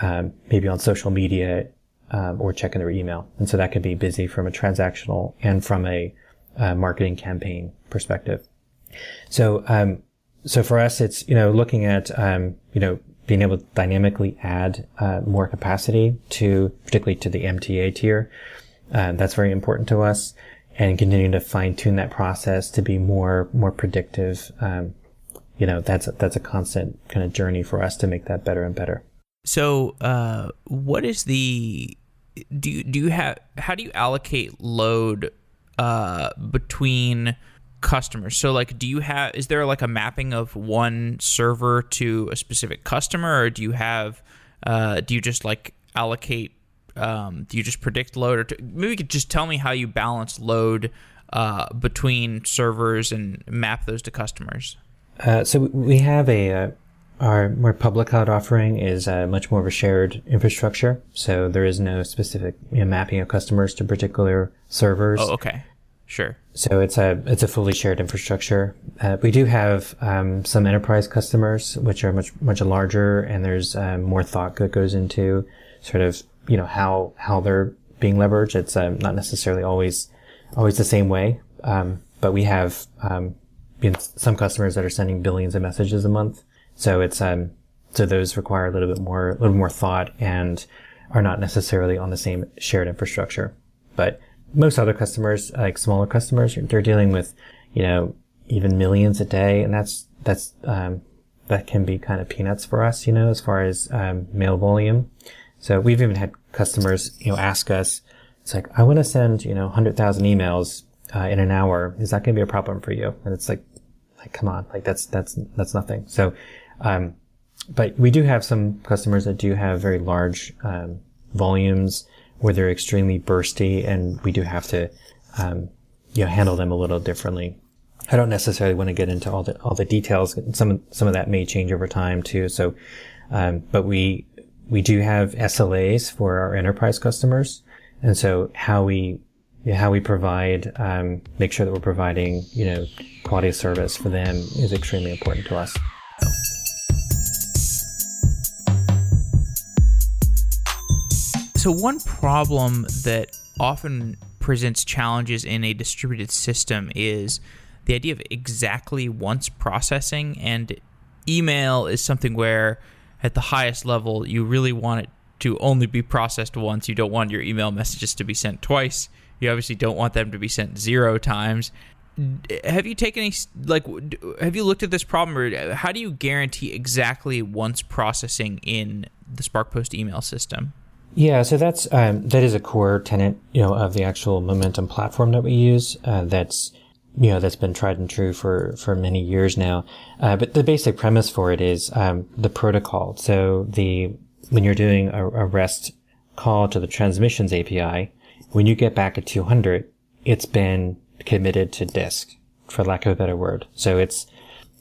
um, maybe on social media, um, or checking their email. And so that could be busy from a transactional and from a, uh, marketing campaign perspective. So, um, so for us, it's, you know, looking at, um, you know, being able to dynamically add uh, more capacity to, particularly to the MTA tier. Uh, that's very important to us, and continuing to fine tune that process to be more more predictive. Um, you know, that's that's a constant kind of journey for us to make that better and better. So, uh, what is the do you, do you have how do you allocate load uh, between customers. So like do you have is there like a mapping of one server to a specific customer or do you have uh, do you just like allocate um, do you just predict load or t- maybe you could just tell me how you balance load uh, between servers and map those to customers? Uh, so we have a uh, our more public cloud offering is uh, much more of a shared infrastructure. So there is no specific you know, mapping of customers to particular servers. Oh okay Sure. So it's a it's a fully shared infrastructure. Uh, we do have um, some enterprise customers, which are much much larger, and there's um, more thought that goes into sort of you know how how they're being leveraged. It's um, not necessarily always always the same way, um, but we have um, some customers that are sending billions of messages a month. So it's um, so those require a little bit more a little more thought and are not necessarily on the same shared infrastructure, but most other customers, like smaller customers, they're dealing with, you know, even millions a day, and that's that's um, that can be kind of peanuts for us, you know, as far as um, mail volume. So we've even had customers, you know, ask us, it's like, I want to send, you know, hundred thousand emails uh, in an hour. Is that going to be a problem for you? And it's like, like, come on, like that's that's that's nothing. So, um, but we do have some customers that do have very large um, volumes where they're extremely bursty and we do have to, um, you know, handle them a little differently. I don't necessarily want to get into all the, all the details. Some, some of that may change over time too. So, um, but we, we do have SLAs for our enterprise customers. And so how we, how we provide, um, make sure that we're providing, you know, quality of service for them is extremely important to us. So, one problem that often presents challenges in a distributed system is the idea of exactly once processing. And email is something where, at the highest level, you really want it to only be processed once. You don't want your email messages to be sent twice. You obviously don't want them to be sent zero times. Have you taken any like? Have you looked at this problem, or how do you guarantee exactly once processing in the SparkPost email system? Yeah, so that's um, that is a core tenet, you know, of the actual Momentum platform that we use. Uh, that's you know that's been tried and true for for many years now. Uh, but the basic premise for it is um, the protocol. So the when you're doing a, a REST call to the transmissions API, when you get back at 200, it's been committed to disk, for lack of a better word. So it's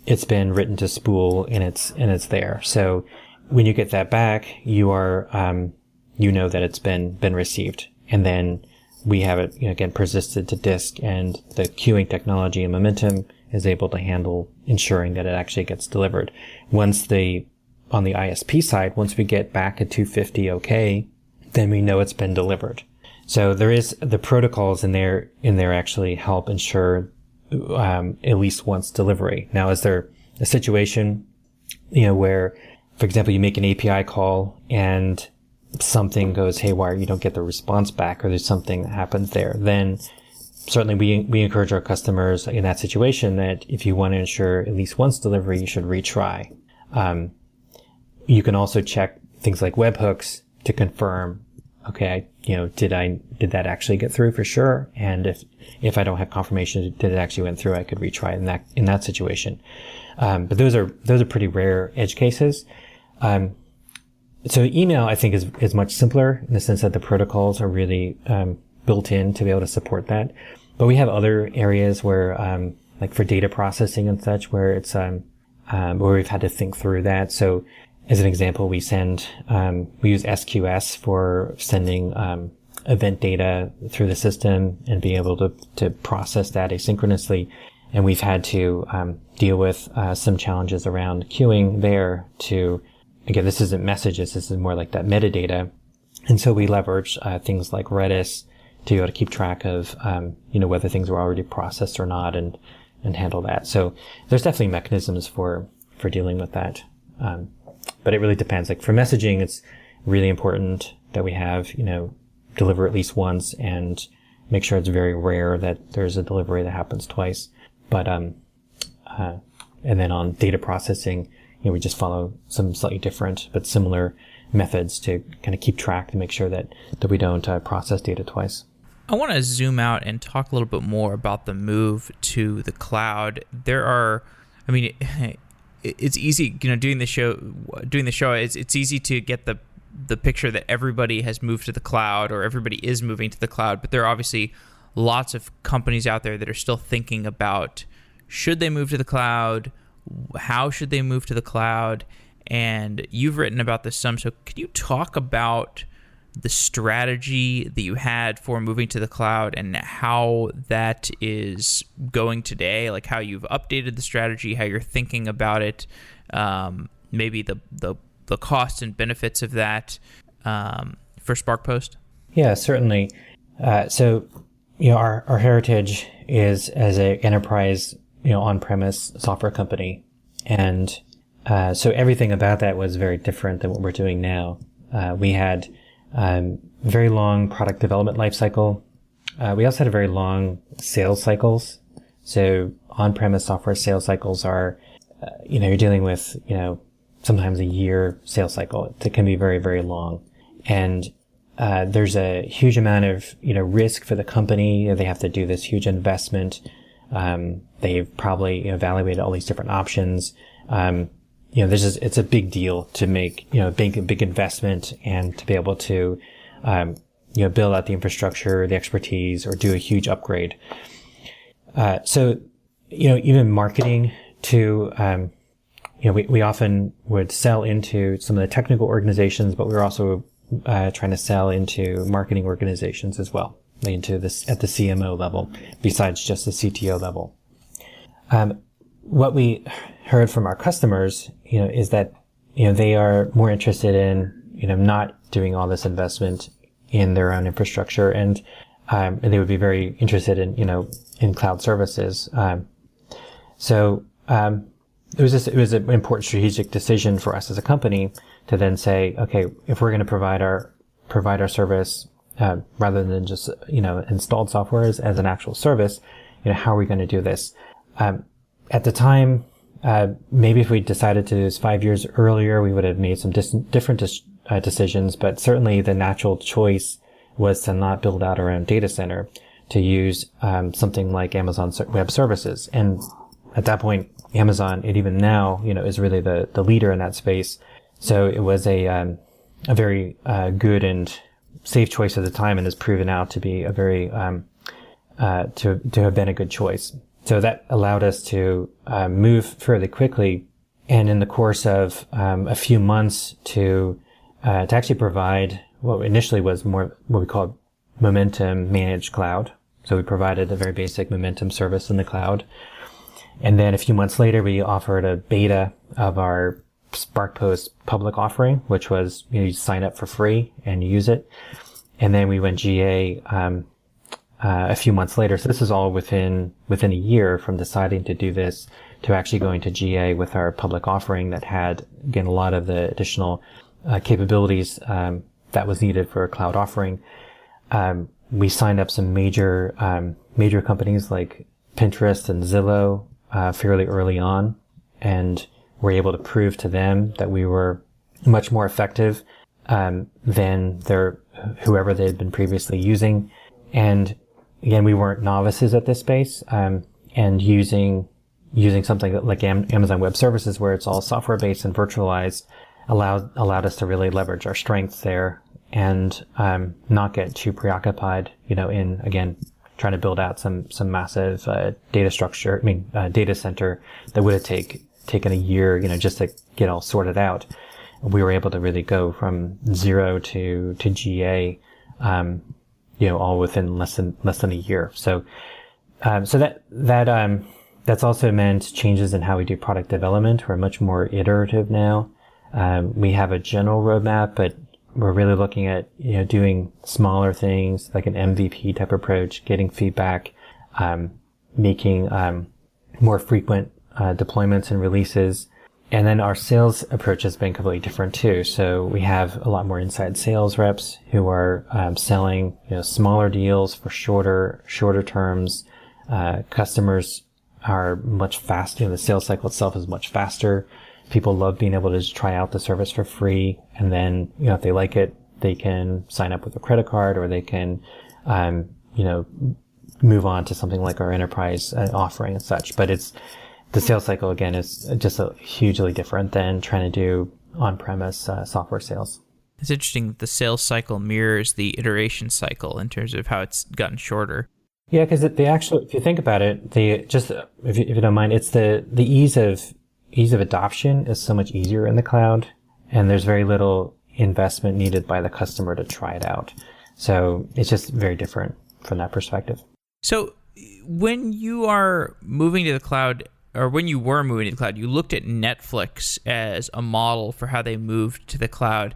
it's been written to spool and it's and it's there. So when you get that back, you are um, you know that it's been been received, and then we have it you know, again persisted to disk, and the queuing technology and Momentum is able to handle ensuring that it actually gets delivered. Once the on the ISP side, once we get back a 250 OK, then we know it's been delivered. So there is the protocols in there in there actually help ensure um, at least once delivery. Now, is there a situation you know where, for example, you make an API call and something goes haywire, you don't get the response back, or there's something that happens there, then certainly we, we encourage our customers in that situation that if you want to ensure at least once delivery, you should retry. Um, you can also check things like webhooks to confirm, okay, I, you know, did I, did that actually get through for sure? And if, if I don't have confirmation that it actually went through, I could retry in that, in that situation. Um, but those are, those are pretty rare edge cases. Um, so email, I think, is, is much simpler in the sense that the protocols are really um, built in to be able to support that. But we have other areas where, um, like for data processing and such, where it's um, um where we've had to think through that. So, as an example, we send um, we use SQS for sending um, event data through the system and being able to to process that asynchronously. And we've had to deal with uh, some challenges around queuing there to again, this isn't messages. This is more like that metadata. And so we leverage uh, things like Redis to be able to keep track of, um, you know, whether things were already processed or not and, and handle that. So there's definitely mechanisms for, for dealing with that. Um, but it really depends. Like for messaging, it's really important that we have, you know, deliver at least once and make sure it's very rare that there's a delivery that happens twice. But, um, uh, and then on data processing, you know, we just follow some slightly different but similar methods to kind of keep track to make sure that, that we don't uh, process data twice. I want to zoom out and talk a little bit more about the move to the cloud. There are, I mean, it's easy, you know, doing the show, doing the show. It's it's easy to get the the picture that everybody has moved to the cloud or everybody is moving to the cloud. But there are obviously lots of companies out there that are still thinking about should they move to the cloud how should they move to the cloud? And you've written about this some. So, could you talk about the strategy that you had for moving to the cloud and how that is going today? Like how you've updated the strategy, how you're thinking about it, um, maybe the, the the costs and benefits of that um, for SparkPost. Yeah, certainly. Uh, so, you know, our, our heritage is as an enterprise you know, on-premise software company. And, uh, so everything about that was very different than what we're doing now. Uh, we had, um, very long product development lifecycle. Uh, we also had a very long sales cycles. So on-premise software sales cycles are, uh, you know, you're dealing with, you know, sometimes a year sales cycle. It can be very, very long. And, uh, there's a huge amount of, you know, risk for the company. They have to do this huge investment um, they've probably evaluated all these different options. Um, you know, this is it's a big deal to make you know a big big investment and to be able to um, you know build out the infrastructure, the expertise, or do a huge upgrade. Uh, so you know, even marketing to um, you know, we, we often would sell into some of the technical organizations, but we we're also uh, trying to sell into marketing organizations as well into this at the CMO level, besides just the CTO level. Um, what we heard from our customers, you know, is that you know they are more interested in you know not doing all this investment in their own infrastructure, and um, and they would be very interested in you know in cloud services. Um, so um, it was just, it was an important strategic decision for us as a company to then say, okay, if we're going to provide our provide our service uh, rather than just you know installed software as, as, an actual service. You know, how are we going to do this? Um, at the time, uh, maybe if we decided to do this five years earlier, we would have made some dis- different dis- uh, decisions, but certainly the natural choice was to not build out our own data center, to use um, something like Amazon Web Services. And at that point, Amazon, and even now, you know, is really the, the leader in that space. So it was a, um, a very uh, good and safe choice at the time and has proven out to be a very, um, uh, to, to have been a good choice. So that allowed us to uh, move fairly quickly and in the course of um, a few months to uh, to actually provide what initially was more what we called momentum managed cloud. So we provided a very basic momentum service in the cloud. And then a few months later, we offered a beta of our SparkPost public offering, which was you, know, you sign up for free and use it. And then we went GA um, uh, a few months later. So this is all within within a year from deciding to do this to actually going to GA with our public offering that had again a lot of the additional uh, capabilities um, that was needed for a cloud offering. Um, we signed up some major um, major companies like Pinterest and Zillow uh, fairly early on, and were able to prove to them that we were much more effective um, than their whoever they had been previously using. And again, we weren't novices at this space, um, and using using something like Amazon Web Services, where it's all software based and virtualized, allowed allowed us to really leverage our strengths there and um, not get too preoccupied. You know, in again trying to build out some some massive uh, data structure. I mean, uh, data center that would have take taken a year. You know, just to get all sorted out. We were able to really go from zero to to GA. Um, you know, all within less than less than a year. So, um, so that that um, that's also meant changes in how we do product development. We're much more iterative now. Um, we have a general roadmap, but we're really looking at you know doing smaller things like an MVP type approach, getting feedback, um, making um, more frequent uh, deployments and releases. And then our sales approach has been completely different too. So we have a lot more inside sales reps who are um, selling you know, smaller deals for shorter shorter terms. Uh, customers are much faster. You know, the sales cycle itself is much faster. People love being able to just try out the service for free, and then you know if they like it, they can sign up with a credit card, or they can, um, you know, move on to something like our enterprise uh, offering and such. But it's the sales cycle again is just hugely different than trying to do on-premise uh, software sales. It's interesting that the sales cycle mirrors the iteration cycle in terms of how it's gotten shorter. Yeah, because the actual, if you think about it, the just if you, if you don't mind, it's the the ease of ease of adoption is so much easier in the cloud, and there's very little investment needed by the customer to try it out. So it's just very different from that perspective. So when you are moving to the cloud, or when you were moving to the cloud, you looked at Netflix as a model for how they moved to the cloud.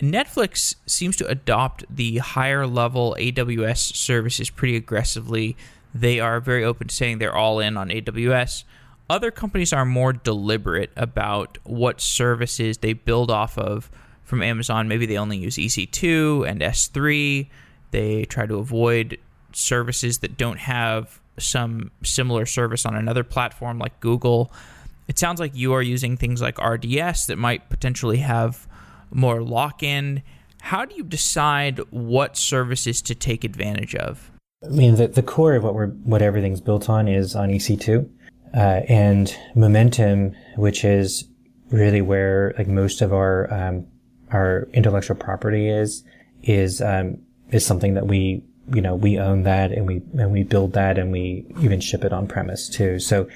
Netflix seems to adopt the higher level AWS services pretty aggressively. They are very open to saying they're all in on AWS. Other companies are more deliberate about what services they build off of from Amazon. Maybe they only use EC2 and S3. They try to avoid services that don't have some similar service on another platform like Google. It sounds like you are using things like RDS that might potentially have more lock in. How do you decide what services to take advantage of? I mean, the, the core of what we're what everything's built on is on EC2, uh, and Momentum, which is really where like most of our um, our intellectual property is, is um, is something that we you know we own that and we and we build that and we even ship it on premise too. So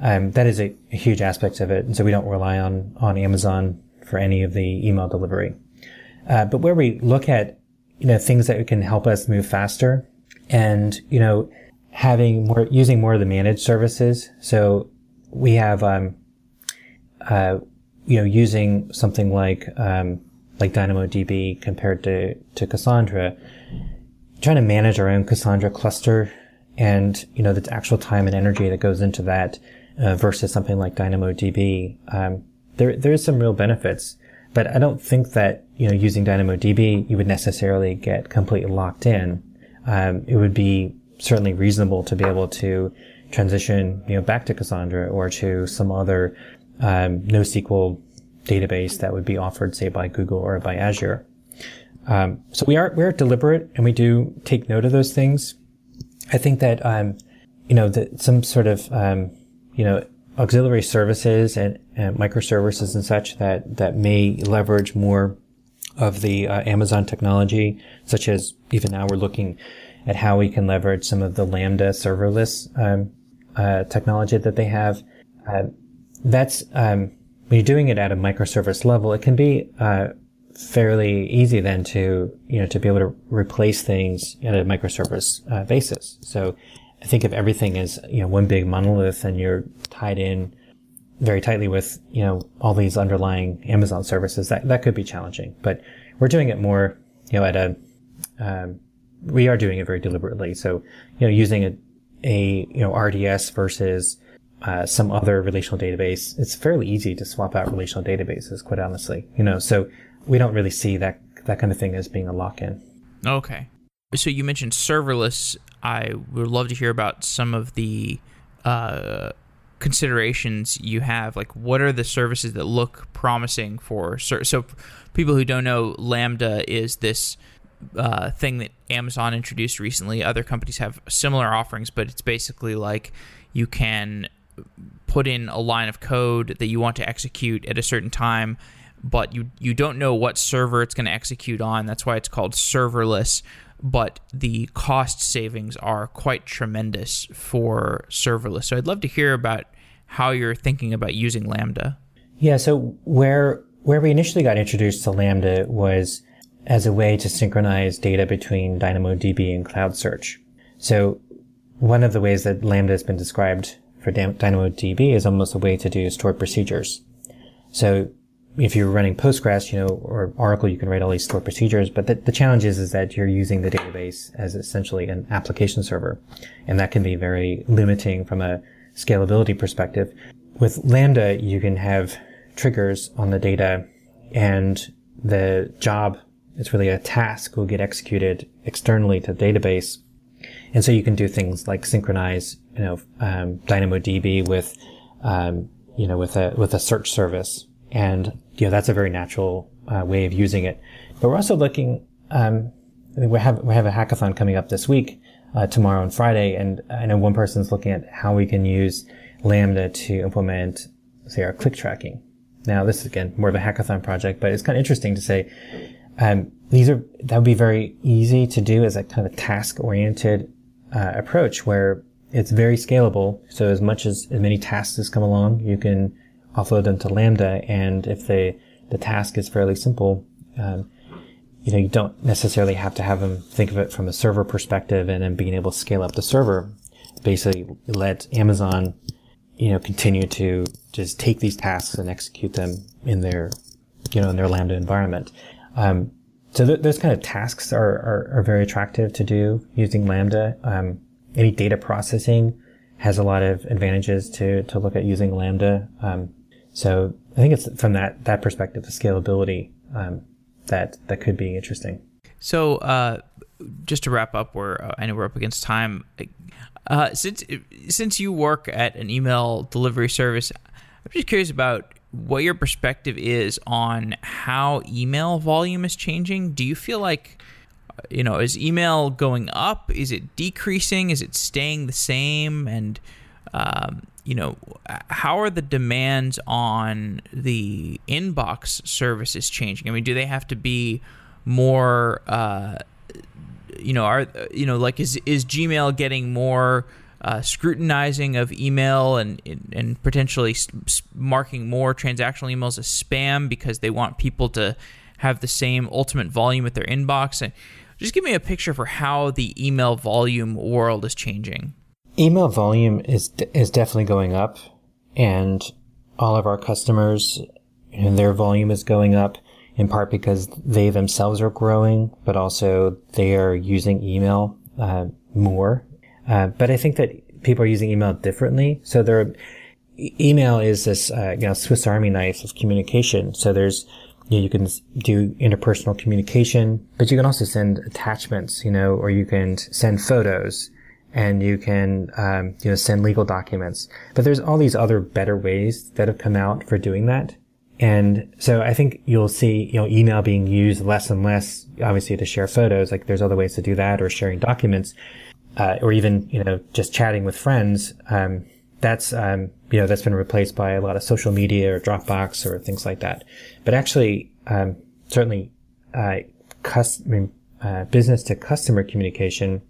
um, that is a, a, huge aspect of it, and so we don't rely on on Amazon for any of the email delivery. Uh, but where we look at, you know, things that can help us move faster and, you know, having more, using more of the managed services. So we have, um, uh, you know, using something like, um, like DynamoDB compared to, to Cassandra, trying to manage our own Cassandra cluster and, you know, the actual time and energy that goes into that uh, versus something like DynamoDB. Um, there there is some real benefits, but I don't think that you know using DynamoDB you would necessarily get completely locked in. Um, it would be certainly reasonable to be able to transition you know back to Cassandra or to some other um, NoSQL database that would be offered, say, by Google or by Azure. Um, so we are we're deliberate and we do take note of those things. I think that um, you know that some sort of um, you know auxiliary services and, and, microservices and such that that may leverage more of the uh, Amazon technology, such as even now we're looking at how we can leverage some of the Lambda serverless um, uh, technology that they have. Uh, that's um, when you're doing it at a microservice level, it can be uh, fairly easy then to you know to be able to replace things at a microservice uh, basis. So I think of everything as you know one big monolith and you're tied in very tightly with you know all these underlying Amazon services, that that could be challenging. But we're doing it more you know at a um, we are doing it very deliberately. So you know using a a you know RDS versus uh, some other relational database, it's fairly easy to swap out relational databases. Quite honestly, you know, so we don't really see that that kind of thing as being a lock-in. Okay. So you mentioned serverless. I would love to hear about some of the uh, considerations you have. Like, what are the services that look promising for? So, people who don't know, Lambda is this uh, thing that Amazon introduced recently. Other companies have similar offerings, but it's basically like you can put in a line of code that you want to execute at a certain time but you you don't know what server it's going to execute on. That's why it's called serverless. But the cost savings are quite tremendous for serverless. So I'd love to hear about how you're thinking about using Lambda. Yeah. So where where we initially got introduced to Lambda was as a way to synchronize data between DynamoDB and Cloud Search. So one of the ways that Lambda has been described for DynamoDB is almost a way to do stored procedures. So if you're running Postgres, you know, or Oracle, you can write all these stored procedures. But the, the challenge is, is that you're using the database as essentially an application server. And that can be very limiting from a scalability perspective. With Lambda, you can have triggers on the data and the job, it's really a task will get executed externally to the database. And so you can do things like synchronize, you know, um, DynamoDB with, um, you know, with a, with a search service and, you know, that's a very natural uh, way of using it. But we're also looking, um, we have, we have a hackathon coming up this week, uh, tomorrow and Friday. And I know one person's looking at how we can use Lambda to implement, say, our click tracking. Now, this is again more of a hackathon project, but it's kind of interesting to say, um, these are, that would be very easy to do as a kind of task oriented, uh, approach where it's very scalable. So as much as, as many tasks as come along, you can offload them to Lambda. And if the, the task is fairly simple, um, you know, you don't necessarily have to have them think of it from a server perspective and then being able to scale up the server. Basically let Amazon, you know, continue to just take these tasks and execute them in their, you know, in their Lambda environment. Um, so th- those kind of tasks are, are, are, very attractive to do using Lambda. Um, any data processing has a lot of advantages to, to look at using Lambda. Um, so I think it's from that that perspective, the scalability um, that that could be interesting. So uh, just to wrap up, where uh, I know we're up against time. Uh, since since you work at an email delivery service, I'm just curious about what your perspective is on how email volume is changing. Do you feel like you know is email going up? Is it decreasing? Is it staying the same? And um, you know, how are the demands on the inbox services changing? I mean, do they have to be more, uh, you know, are you know, like is is Gmail getting more uh, scrutinizing of email and and potentially marking more transactional emails as spam because they want people to have the same ultimate volume at their inbox? And just give me a picture for how the email volume world is changing. Email volume is is definitely going up, and all of our customers their volume is going up in part because they themselves are growing, but also they are using email uh, more. Uh, but I think that people are using email differently. So there, email is this uh, you know Swiss Army knife of communication. So there's you, know, you can do interpersonal communication, but you can also send attachments, you know, or you can send photos and you can um, you know send legal documents. But there's all these other better ways that have come out for doing that, And so I think you'll see, you know, email being used less and less, obviously to share photos. Like there's other ways to do that or sharing documents, uh, or even, you know, just chatting with friends. Um, that's, um, you know, that's been replaced by a lot of social media or Dropbox or things like that. But actually, um, certainly, uh, cus- I mean, uh, business to customer communication,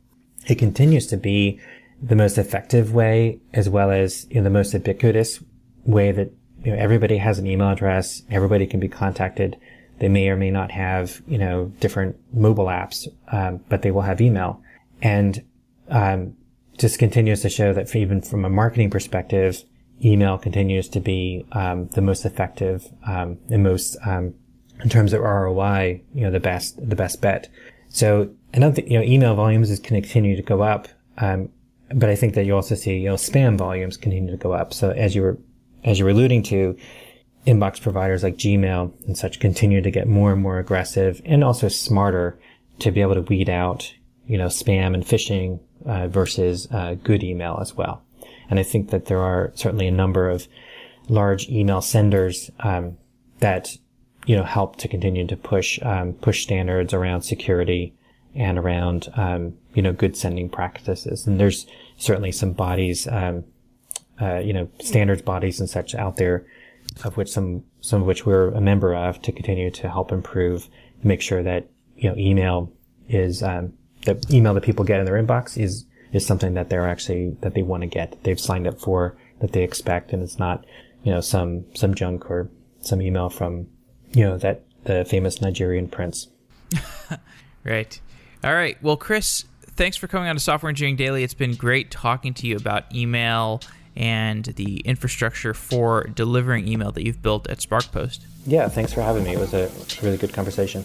it continues to be the most effective way as well as you know, the most ubiquitous way that you know, everybody has an email address. Everybody can be contacted. They may or may not have, you know, different mobile apps, um, but they will have email. And, um, just continues to show that even from a marketing perspective, email continues to be, um, the most effective, um, most, um, in terms of ROI, you know, the best, the best bet. So I don't think, you know, email volumes is continue to go up. Um, but I think that you also see, you know, spam volumes continue to go up. So as you were as you were alluding to, inbox providers like Gmail and such continue to get more and more aggressive and also smarter to be able to weed out, you know, spam and phishing uh, versus uh, good email as well. And I think that there are certainly a number of large email senders um, that you know help to continue to push um, push standards around security and around um, you know good sending practices. And there's certainly some bodies um, uh, you know, standards bodies and such out there, of which some, some of which we're a member of to continue to help improve, make sure that, you know, email is, um, the email that people get in their inbox is, is something that they're actually, that they want to get, they've signed up for, that they expect, and it's not, you know, some, some junk or some email from, you know, that, the famous Nigerian prince. right. All right. Well, Chris, thanks for coming on to Software Engineering Daily. It's been great talking to you about email and the infrastructure for delivering email that you've built at SparkPost. Yeah, thanks for having me. It was a really good conversation.